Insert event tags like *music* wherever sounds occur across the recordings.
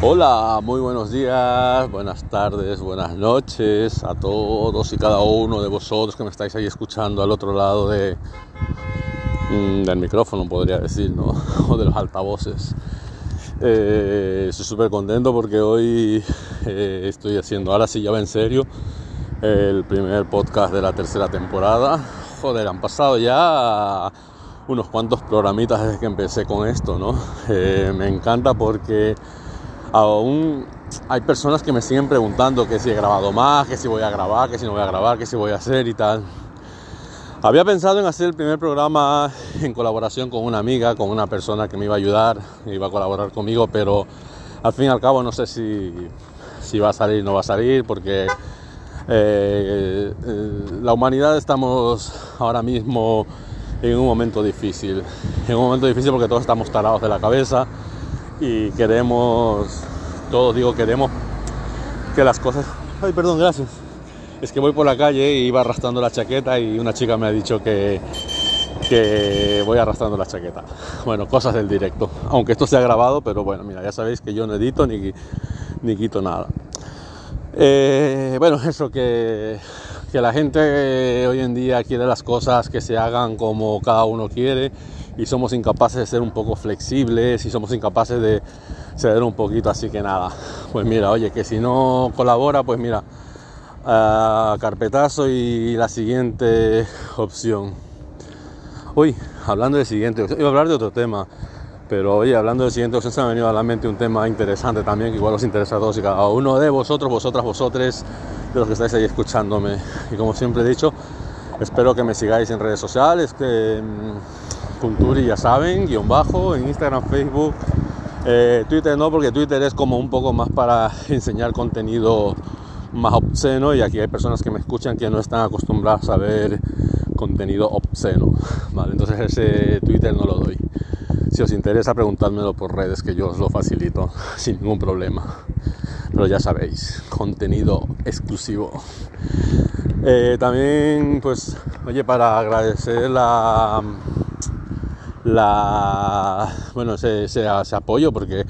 Hola, muy buenos días, buenas tardes, buenas noches a todos y cada uno de vosotros que me estáis ahí escuchando al otro lado de, mm, del micrófono, podría decir, ¿no? *laughs* O de los altavoces. Eh, estoy súper contento porque hoy eh, estoy haciendo, ahora sí ya va en serio, el primer podcast de la tercera temporada. Joder, han pasado ya unos cuantos programitas desde que empecé con esto, ¿no? Eh, me encanta porque aún hay personas que me siguen preguntando que si he grabado más, que si voy a grabar, que si no voy a grabar, que si voy a hacer y tal. Había pensado en hacer el primer programa en colaboración con una amiga, con una persona que me iba a ayudar, iba a colaborar conmigo, pero al fin y al cabo no sé si, si va a salir o no va a salir, porque eh, eh, la humanidad estamos ahora mismo en un momento difícil, en un momento difícil porque todos estamos tarados de la cabeza y queremos, todos digo, queremos que las cosas... Ay, perdón, gracias. Es que voy por la calle y iba arrastrando la chaqueta y una chica me ha dicho que, que voy arrastrando la chaqueta. Bueno, cosas del directo. Aunque esto sea grabado, pero bueno, mira, ya sabéis que yo no edito ni, ni quito nada. Eh, bueno, eso que, que la gente hoy en día quiere las cosas que se hagan como cada uno quiere y somos incapaces de ser un poco flexibles y somos incapaces de ceder un poquito, así que nada, pues mira, oye, que si no colabora, pues mira, carpetazo y la siguiente opción. Uy, hablando del siguiente, iba a hablar de otro tema, pero oye, hablando del siguiente opción se me ha venido a la mente un tema interesante también, que igual os interesa a todos y cada uno de vosotros, vosotras, vosotres, de los que estáis ahí escuchándome. Y como siempre he dicho, espero que me sigáis en redes sociales, que mm, Culturi, ya saben, guion bajo, en Instagram, Facebook, eh, Twitter no, porque Twitter es como un poco más para *laughs* enseñar contenido más obsceno y aquí hay personas que me escuchan que no están acostumbradas a ver contenido obsceno, *laughs* ¿vale? Entonces ese Twitter no lo doy. Si os interesa, preguntádmelo por redes que yo os lo facilito *laughs* sin ningún problema. Pero ya sabéis, contenido exclusivo. Eh, también, pues, oye, para agradecer la la bueno ese, apoyo porque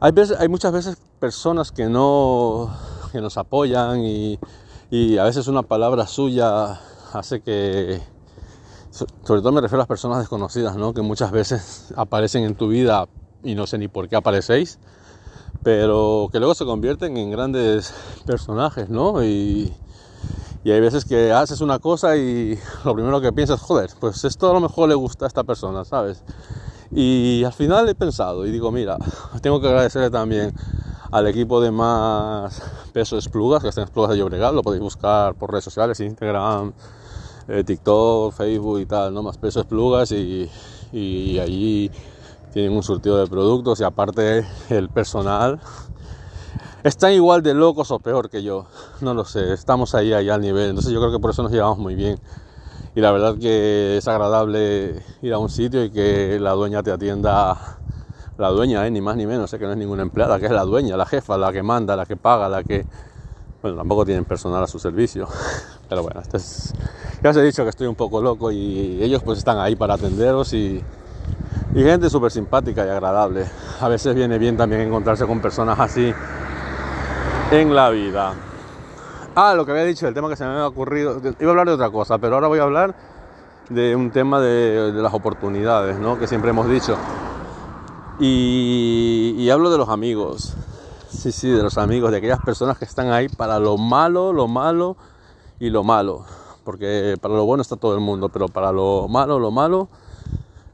hay, veces, hay muchas veces personas que no que nos apoyan y, y a veces una palabra suya hace que sobre todo me refiero a las personas desconocidas ¿no? que muchas veces aparecen en tu vida y no sé ni por qué aparecéis pero que luego se convierten en grandes personajes ¿no? y, y hay veces que haces una cosa y *laughs* lo primero que piensas, joder, pues esto a lo mejor le gusta a esta persona, ¿sabes? Y al final he pensado y digo, mira, *sighs* tengo que agradecerle también al equipo de más peso esplugas, que está en Esplugas de Llobregat, lo podéis buscar por redes sociales, Instagram, eh, TikTok, Facebook y tal, ¿no? Más peso esplugas y, y allí tienen un surtido de productos y aparte el personal están igual de locos o peor que yo. No lo sé, estamos ahí, allá al nivel. Entonces yo creo que por eso nos llevamos muy bien. Y la verdad que es agradable ir a un sitio y que la dueña te atienda, la dueña, ¿eh? ni más ni menos, sé que no es ninguna empleada, que es la dueña, la jefa, la que manda, la que paga, la que... Bueno, tampoco tienen personal a su servicio. *laughs* Pero bueno, es... ya os he dicho que estoy un poco loco y ellos pues están ahí para atenderos y, y gente súper simpática y agradable. A veces viene bien también encontrarse con personas así en la vida. Ah, lo que había dicho, el tema que se me había ocurrido, iba a hablar de otra cosa, pero ahora voy a hablar de un tema de, las oportunidades, ¿no? Que siempre hemos dicho. Y, hablo de los amigos. Sí, sí, de los amigos, de aquellas personas que están ahí para lo malo, lo malo y lo malo. Porque para lo bueno está todo el mundo, pero para lo malo, lo malo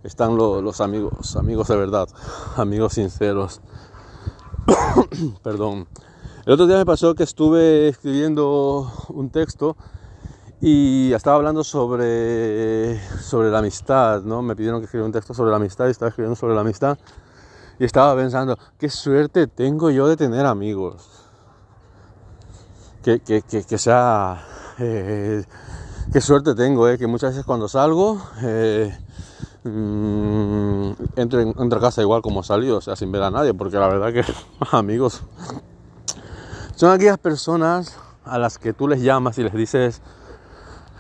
están los amigos, amigos de verdad, amigos sinceros. *coughs* Perdón. El otro día me pasó que estuve escribiendo un texto y estaba hablando sobre, sobre la amistad, ¿no? Me pidieron que escribiera un texto sobre la amistad y estaba escribiendo sobre la amistad y estaba pensando, qué suerte tengo yo de tener amigos. Que, que, que, sea... Eh, qué suerte tengo, eh, que muchas veces cuando salgo... Eh, mm, entro, entro a casa igual como salí, o sea, sin ver a nadie, porque la verdad que *laughs* amigos son aquellas personas a las que tú les llamas y les dices,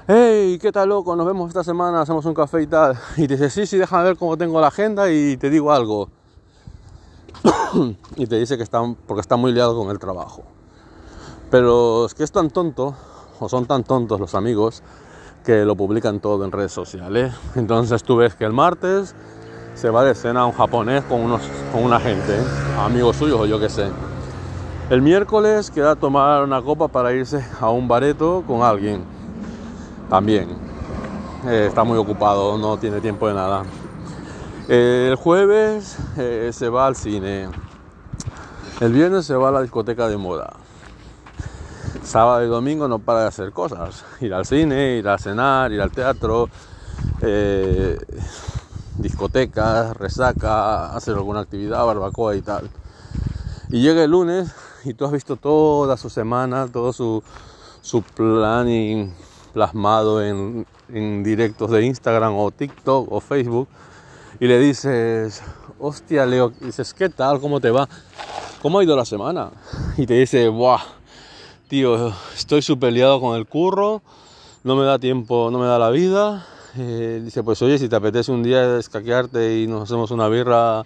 hey, ¿qué tal loco? Nos vemos esta semana, hacemos un café y tal. Y te dices, sí, sí, déjame ver cómo tengo la agenda y te digo algo. *coughs* y te dice que están porque está muy liado con el trabajo. Pero es que es tan tonto, o son tan tontos los amigos, que lo publican todo en redes sociales. Entonces tú ves que el martes se va de cena a un japonés con, unos, con una gente, amigos suyos o yo qué sé. El miércoles queda tomar una copa para irse a un bareto con alguien. También. Eh, está muy ocupado, no tiene tiempo de nada. Eh, el jueves eh, se va al cine. El viernes se va a la discoteca de moda. Sábado y domingo no para de hacer cosas. Ir al cine, ir a cenar, ir al teatro, discotecas, resaca, hacer alguna actividad, barbacoa y tal. Y llega el lunes *laughs* y tú has visto toda su semana, todo su, su planning plasmado en, en directos de Instagram o TikTok o Facebook y le dices, hostia Leo, dices, ¿qué tal? ¿Cómo te va? ¿Cómo ha ido la semana? *laughs* Y te dice, buah, tío, estoy súper liado con el curro, no me da tiempo, no me da la vida. Eh, dice, pues oye, si te apetece un día escaquearte y nos hacemos una birra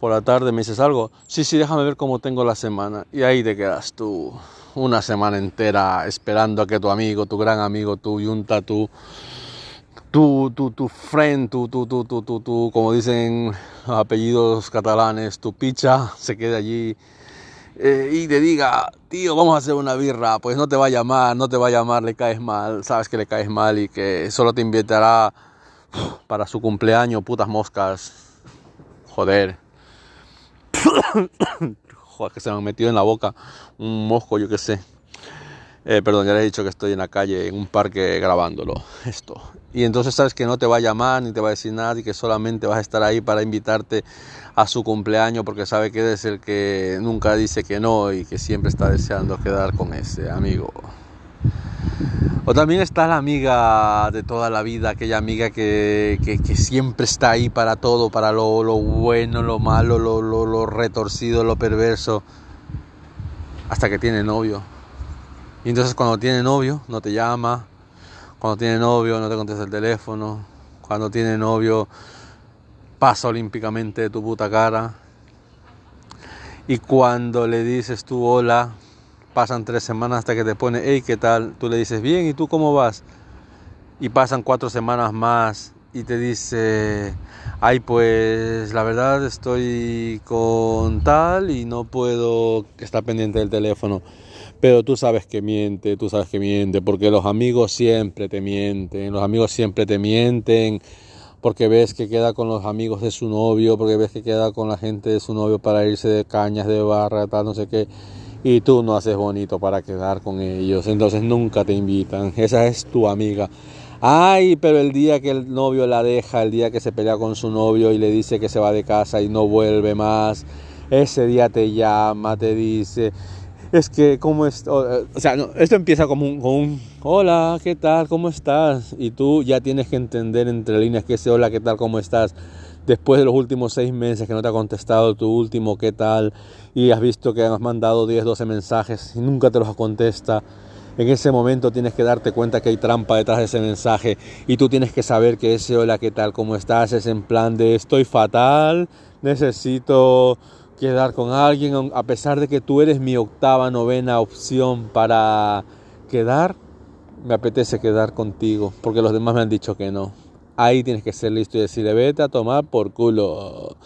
por la tarde, ¿me dices algo? Sí, sí, déjame ver cómo tengo la semana. Y ahí te quedas tú una semana entera esperando a que tu amigo, tu gran amigo, tu yunta, tu tu, tu, tu friend, tu, tu, tu, tu, tu, tu, como dicen apellidos catalanes, tu picha, se quede allí eh, y te diga, tío, vamos a hacer una birra, pues no te va a llamar, no te va a llamar, le caes mal, sabes que le caes mal y que solo te invitará para su cumpleaños, putas moscas, joder. *coughs* Joder, que se me han metido en la boca un mosco, yo qué sé. Eh, perdón, ya les he dicho que estoy en la calle, en un parque grabándolo, esto. Y entonces sabes que no te va a llamar ni te va a decir nada y que solamente vas a estar ahí para invitarte a su cumpleaños porque sabe que eres el que nunca dice que no y que siempre está deseando quedar con ese amigo. O también está la amiga de toda la vida, aquella amiga que, que, siempre está ahí para todo, para lo, lo bueno, lo malo, lo, lo, retorcido, lo perverso, hasta que tiene novio y entonces cuando tiene novio no te llama, cuando tiene novio no te contesta el teléfono, cuando tiene novio pasa olímpicamente de tu puta cara. Y cuando le dices tú hola, pasan tres semanas hasta que te pone, hey, ¿qué tal? Tú le dices, bien, ¿y tú cómo vas? Y pasan cuatro semanas más y te dice, ay, pues la verdad estoy con tal y no puedo estar pendiente del teléfono. Pero tú sabes que miente, tú sabes que miente, porque los amigos siempre te mienten, los amigos siempre te mienten, porque ves que queda con los amigos de su novio, porque ves que queda con la gente de su novio para irse de cañas, de barra, tal, no sé qué, y tú no haces bonito para quedar con ellos, entonces nunca te invitan, esa es tu amiga. Ay, pero el día que el novio la deja, el día que se pelea con su novio y le dice que se va de casa y no vuelve más, ese día te llama, te dice, es que, ¿cómo es? O, sea, esto empieza como un, con un, hola, ¿qué tal? ¿Cómo estás? Y tú ya tienes que entender entre líneas que ese hola, ¿qué tal? ¿Cómo estás? Después de los últimos seis meses que no te ha contestado tu último, ¿qué tal? Y has visto que has mandado 10, 12 mensajes y nunca te los contesta. En ese momento tienes que darte cuenta que hay trampa detrás de ese mensaje y tú tienes que saber que ese hola, ¿qué tal? ¿Cómo estás? Es en plan de estoy fatal, necesito quedar con alguien, a pesar de que tú eres mi octava, novena opción para quedar, me apetece quedar contigo, porque los demás me han dicho que no. Ahí tienes que ser listo y decirle, vete a tomar por culo.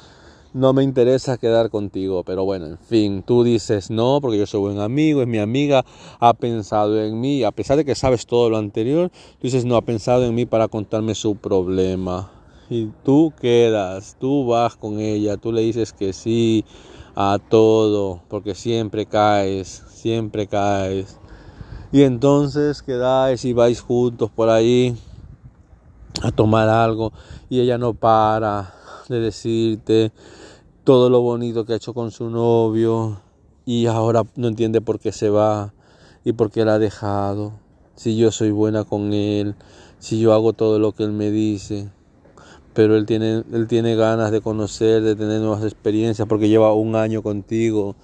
No me interesa quedar contigo, pero bueno, en fin, tú dices no, porque yo soy buen amigo, es mi amiga, ha pensado en mí, a pesar de que sabes todo lo anterior, tú dices no, ha pensado en mí para contarme su problema y tú quedas, tú vas con ella, tú le dices que sí a todo, porque siempre caes, siempre caes. Y entonces quedáis y vais juntos por ahí a tomar algo y ella no para de decirte todo lo bonito que ha hecho con su novio y ahora no entiende por qué se va y por qué la ha dejado. Si yo soy buena con él, si yo hago todo lo que él me dice pero él tiene, él tiene ganas de conocer, de tener nuevas experiencias porque lleva un año contigo.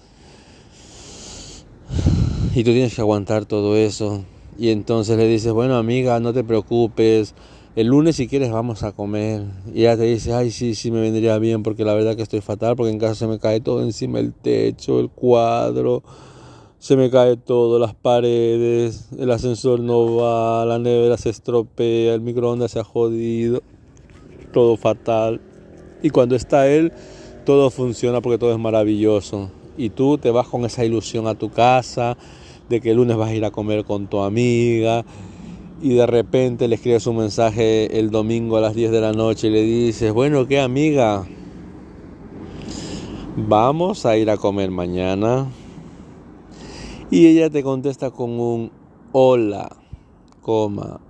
Y tú tienes que aguantar todo eso. Y entonces le dices, bueno amiga, no te preocupes, el lunes si quieres vamos a comer. Y ella te dice, ay, sí, sí, me vendría bien porque la verdad que estoy fatal porque en casa se me cae todo encima, el techo, el cuadro, se me cae todo, las paredes, el ascensor no va, la nevera se estropea, el microondas se ha jodido, todo fatal. Y cuando está él, todo funciona porque todo es maravilloso. Y tú te vas con esa ilusión a tu casa de que el lunes vas a ir a comer con tu amiga y de repente le escribes un mensaje el domingo a las 10 de la noche y le dices, bueno, ¿qué amiga? Vamos a ir a comer mañana. Y ella te contesta con un hola, coma,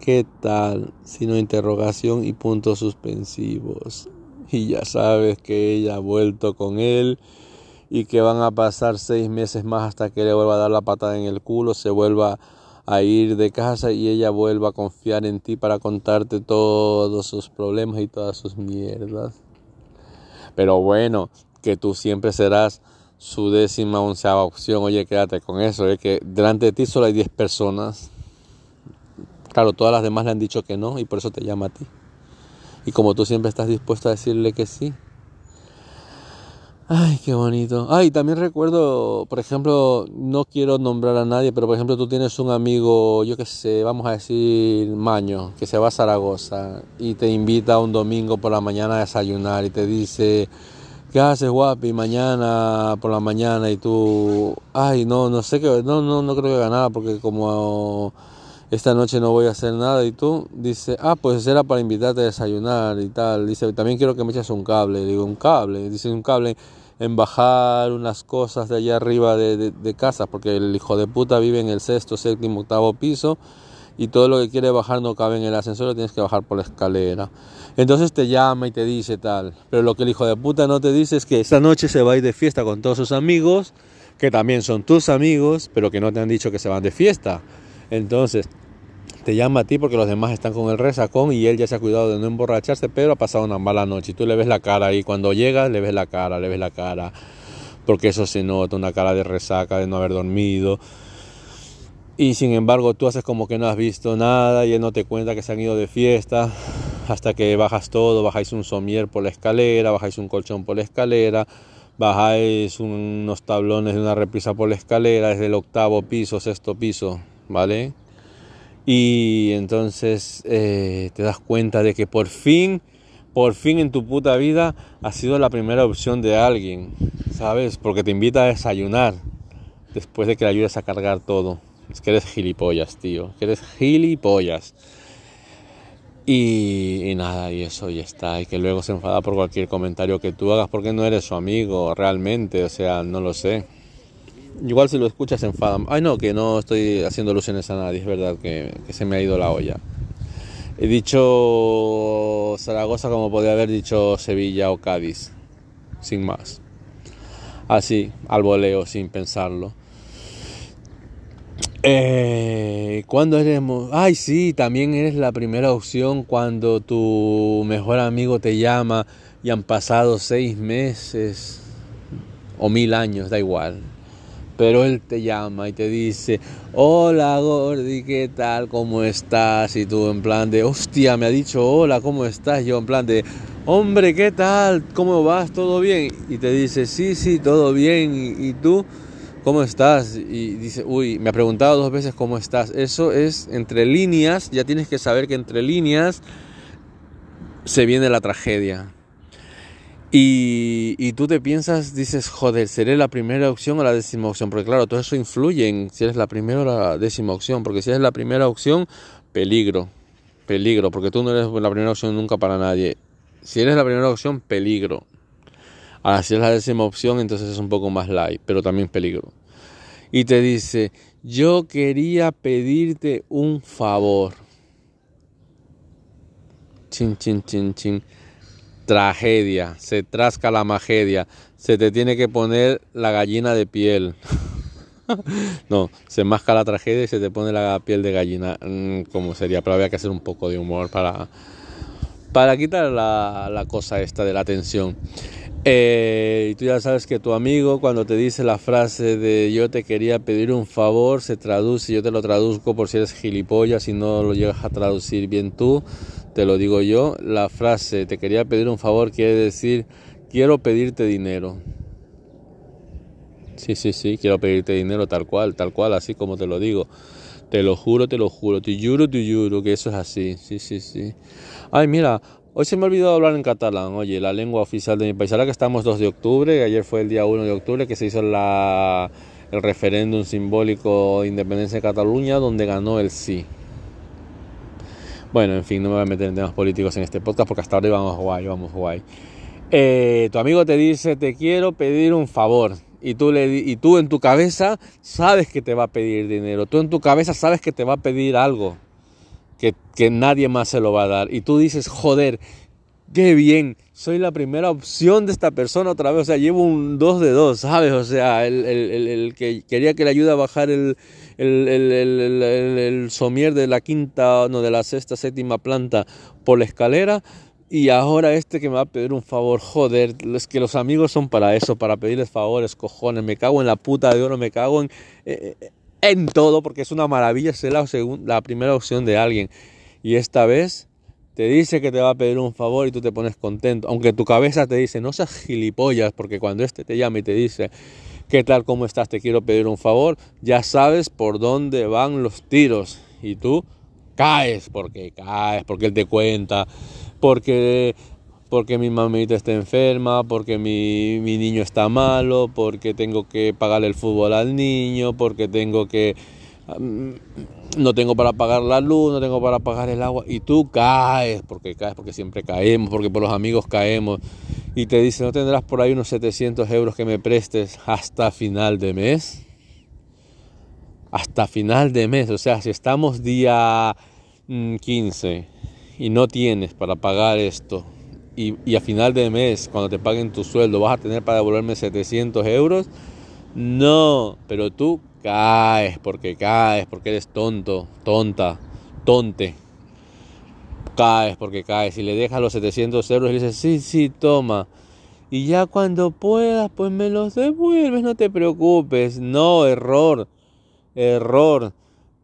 ¿qué tal? Sino interrogación y puntos suspensivos. Y ya sabes que ella ha vuelto con él y que van a pasar seis meses más hasta que le vuelva a dar la patada en el culo, se vuelva a ir de casa y ella vuelva a confiar en ti para contarte todos sus problemas y todas sus mierdas. Pero bueno, que tú siempre serás su décima onceava opción. Oye, quédate con eso. Es que delante de ti solo hay 10 personas. Claro, todas las demás le han dicho que no y por eso te llama a ti. Y como tú siempre estás dispuesto a decirle que sí, Ay, qué bonito. Ay, también recuerdo, por ejemplo, no quiero nombrar a nadie, pero por ejemplo tú tienes un amigo, yo qué sé, vamos a decir Maño, que se va a Zaragoza y te invita un domingo por la mañana a desayunar y te dice, ¿qué haces guapi mañana por la mañana? Y tú, ay, no, no sé qué, no, no, no creo que haga nada porque como esta noche no voy a hacer nada y tú dice ah pues era para invitarte a desayunar y tal dice también quiero que me eches un cable digo un cable dice un cable en bajar unas cosas de allá arriba de, de, casa, porque el hijo de puta vive en el sexto, séptimo, octavo piso y todo lo que quiere bajar no cabe en el ascensor, tienes que bajar por la escalera. Entonces te llama y te dice tal. Pero lo que el hijo de puta no te dice es que esta noche se va a ir de fiesta con todos sus amigos, que también son tus amigos, pero que no te han dicho que se van de fiesta. Entonces, te llama a ti porque los demás están con el resacón y él ya se ha cuidado de no emborracharse, pero ha pasado una mala noche y tú le ves la cara y cuando llegas le ves la cara, le ves la cara, porque eso se nota, una cara de resaca, de no haber dormido. Y sin embargo tú haces como que no has visto nada y él no te cuenta que se han ido de fiesta hasta que bajas todo, bajáis un somier por la escalera, bajáis un colchón por la escalera, bajáis unos tablones de una reprisa por la escalera desde el octavo piso, sexto piso, ¿vale? Y entonces eh, te das cuenta de que por fin, por fin en tu puta vida has sido la primera opción de alguien, ¿sabes? Porque te invita a desayunar después de que le ayudes a cargar todo. Es que eres gilipollas, tío. Que eres gilipollas. Y, y, nada, y eso ya está. Y que luego se enfada por cualquier comentario que tú hagas porque no eres su amigo realmente. O sea, no lo sé. Igual si lo escuchas se enfadan. Ay, no, que no estoy haciendo alusiones a nadie, es verdad que, se me ha ido la olla. He dicho Zaragoza como podría haber dicho Sevilla o Cádiz, sin más. Así, al voleo, sin pensarlo. Eh, ¿Cuándo? Ay, sí, también eres la primera opción cuando tu mejor amigo te llama y han pasado seis meses o mil años, da igual pero él te llama y te dice, hola Gordy, ¿qué tal? ¿Cómo estás? Y tú en plan de, hostia, me ha dicho, hola, ¿cómo estás? Yo en plan de, hombre, ¿qué tal? ¿Cómo vas? ¿Todo bien? Y te dice, sí, sí, todo bien. ¿Y, tú? ¿Cómo estás? Y dice, uy, me ha preguntado dos veces cómo estás. Eso es entre líneas, ya tienes que saber que entre líneas se viene la tragedia. Y, tú te piensas, dices, joder, ¿seré la primera opción o la décima opción? Porque claro, todo eso influye en si eres la primera o la décima opción. Porque si eres la primera opción, peligro, peligro, porque tú no eres la primera opción nunca para nadie. Si eres la primera opción, peligro. Ahora, si es la décima opción, entonces es un poco más light, pero también peligro. Y te dice, yo quería pedirte un favor. Chin, chin, chin, chin tragedia, se trasca la magedia, se te tiene que poner la gallina de piel. *laughs* no, se masca la tragedia y se te pone la piel de gallina, mm, como sería, pero había que hacer un poco de humor para, para quitar la, la cosa esta de la tensión. Eh, y tú ya sabes que tu amigo cuando te dice la frase de yo te quería pedir un favor, se traduce, yo te lo traduzco por si eres gilipollas y no lo llegas a traducir bien tú, te lo digo yo, la frase te quería pedir un favor quiere decir quiero pedirte dinero. Sí, sí, sí, quiero pedirte dinero tal cual, tal cual, así como te lo digo. Te lo juro, te lo juro, te juro, te juro que eso es así. Sí, sí, sí. Ay, mira, Hoy se me olvidó hablar en catalán, oye, la lengua oficial de mi país. Ahora que estamos 2 de octubre, ayer fue el día 1 de octubre que se hizo la, el referéndum simbólico de independencia de Cataluña, donde ganó el sí. Bueno, en fin, no me voy a meter en temas políticos en este podcast porque hasta ahora vamos guay, vamos guay. Eh, tu amigo te dice, te quiero pedir un favor. Y tú, le, y tú en tu cabeza sabes que te va a pedir dinero. Tú en tu cabeza sabes que te va a pedir algo que, nadie más se lo va a dar. Y tú dices, joder, qué bien, soy la primera opción de esta persona otra vez, o sea, llevo un 2 de 2, ¿sabes? O sea, el, que quería que le ayude a bajar el, el, somier de la quinta, no, de la sexta, séptima planta por la escalera, y ahora este que me va a pedir un favor, joder, es que los amigos son para eso, para pedirles favores, cojones, me cago en la puta de oro, me cago en... Eh, eh, en todo, porque es una maravilla ser la, la primera opción de alguien. Y esta vez te dice que te va a pedir un favor y tú te pones contento. Aunque tu cabeza te dice, no seas gilipollas, porque cuando este te llama y te dice, ¿qué tal, cómo estás? Te quiero pedir un favor, ya sabes por dónde van los tiros. Y tú caes, porque caes, porque él te cuenta, porque porque mi mamita está enferma, porque mi, niño está malo, porque tengo que pagar el fútbol al niño, porque tengo que... Mm, no tengo para pagar la luz, no tengo para pagar el agua, y tú caes, porque caes, porque siempre caemos, porque por los amigos caemos, y te dice, ¿no tendrás por ahí unos 700 euros que me prestes hasta final de mes? Hasta final de mes, o sea, si estamos día 15 mm, y no tienes para pagar esto, y, a final de mes, cuando te paguen tu sueldo, vas a tener para devolverme 700 euros. No, pero tú caes porque caes, porque eres tonto, tonta, tonte. Caes porque caes. Y le dejas los 700 euros y le dices, sí, sí, toma. Y ya cuando puedas, pues me los devuelves, no te preocupes. No, error, error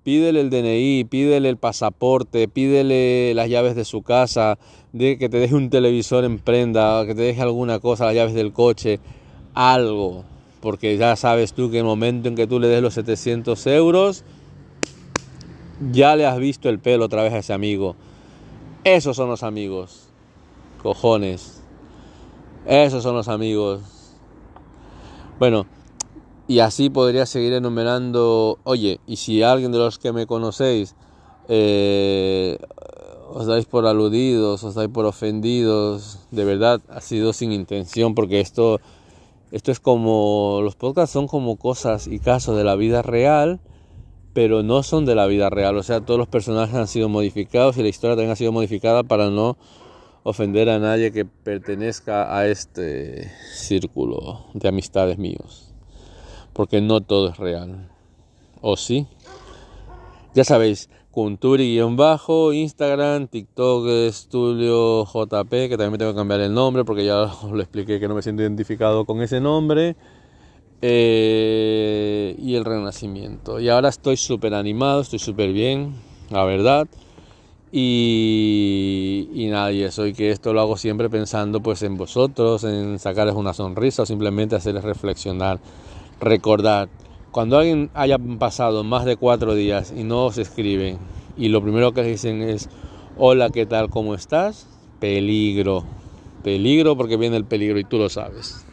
pídele el DNI, pídele el pasaporte, pídele las llaves de su casa, de que te deje un televisor en prenda, que te deje alguna cosa, las llaves del coche, algo. Porque ya sabes tú que el momento en que tú le des los 700 euros, ya le has visto el pelo otra vez a ese amigo. Esos son los amigos. Cojones. Esos son los amigos. Bueno, y así podría seguir enumerando, oye, y si alguien de los que me conocéis eh, os dais por aludidos, os dais por ofendidos, de verdad ha sido sin intención, porque esto, esto es como, los podcasts son como cosas y casos de la vida real, pero no son de la vida real, o sea, todos los personajes han sido modificados y la historia también ha sido modificada para no ofender a nadie que pertenezca a este círculo de amistades míos porque no todo es real. ¿O sí? Ya sabéis, Kunturi-bajo, Instagram, TikTok Estudio JP, que también tengo que cambiar el nombre porque ya os *laughs* lo expliqué que no me siento identificado con ese nombre. Eh, y el renacimiento. Y ahora estoy súper animado, estoy súper bien, la verdad. Y, y nada, que esto lo hago siempre pensando pues en vosotros, en sacarles una sonrisa o simplemente hacerles reflexionar. Recordad, cuando alguien haya pasado más de cuatro días y no os escriben y lo primero que dicen es hola, ¿qué tal? ¿Cómo estás? Peligro. Peligro porque viene el peligro y tú lo sabes.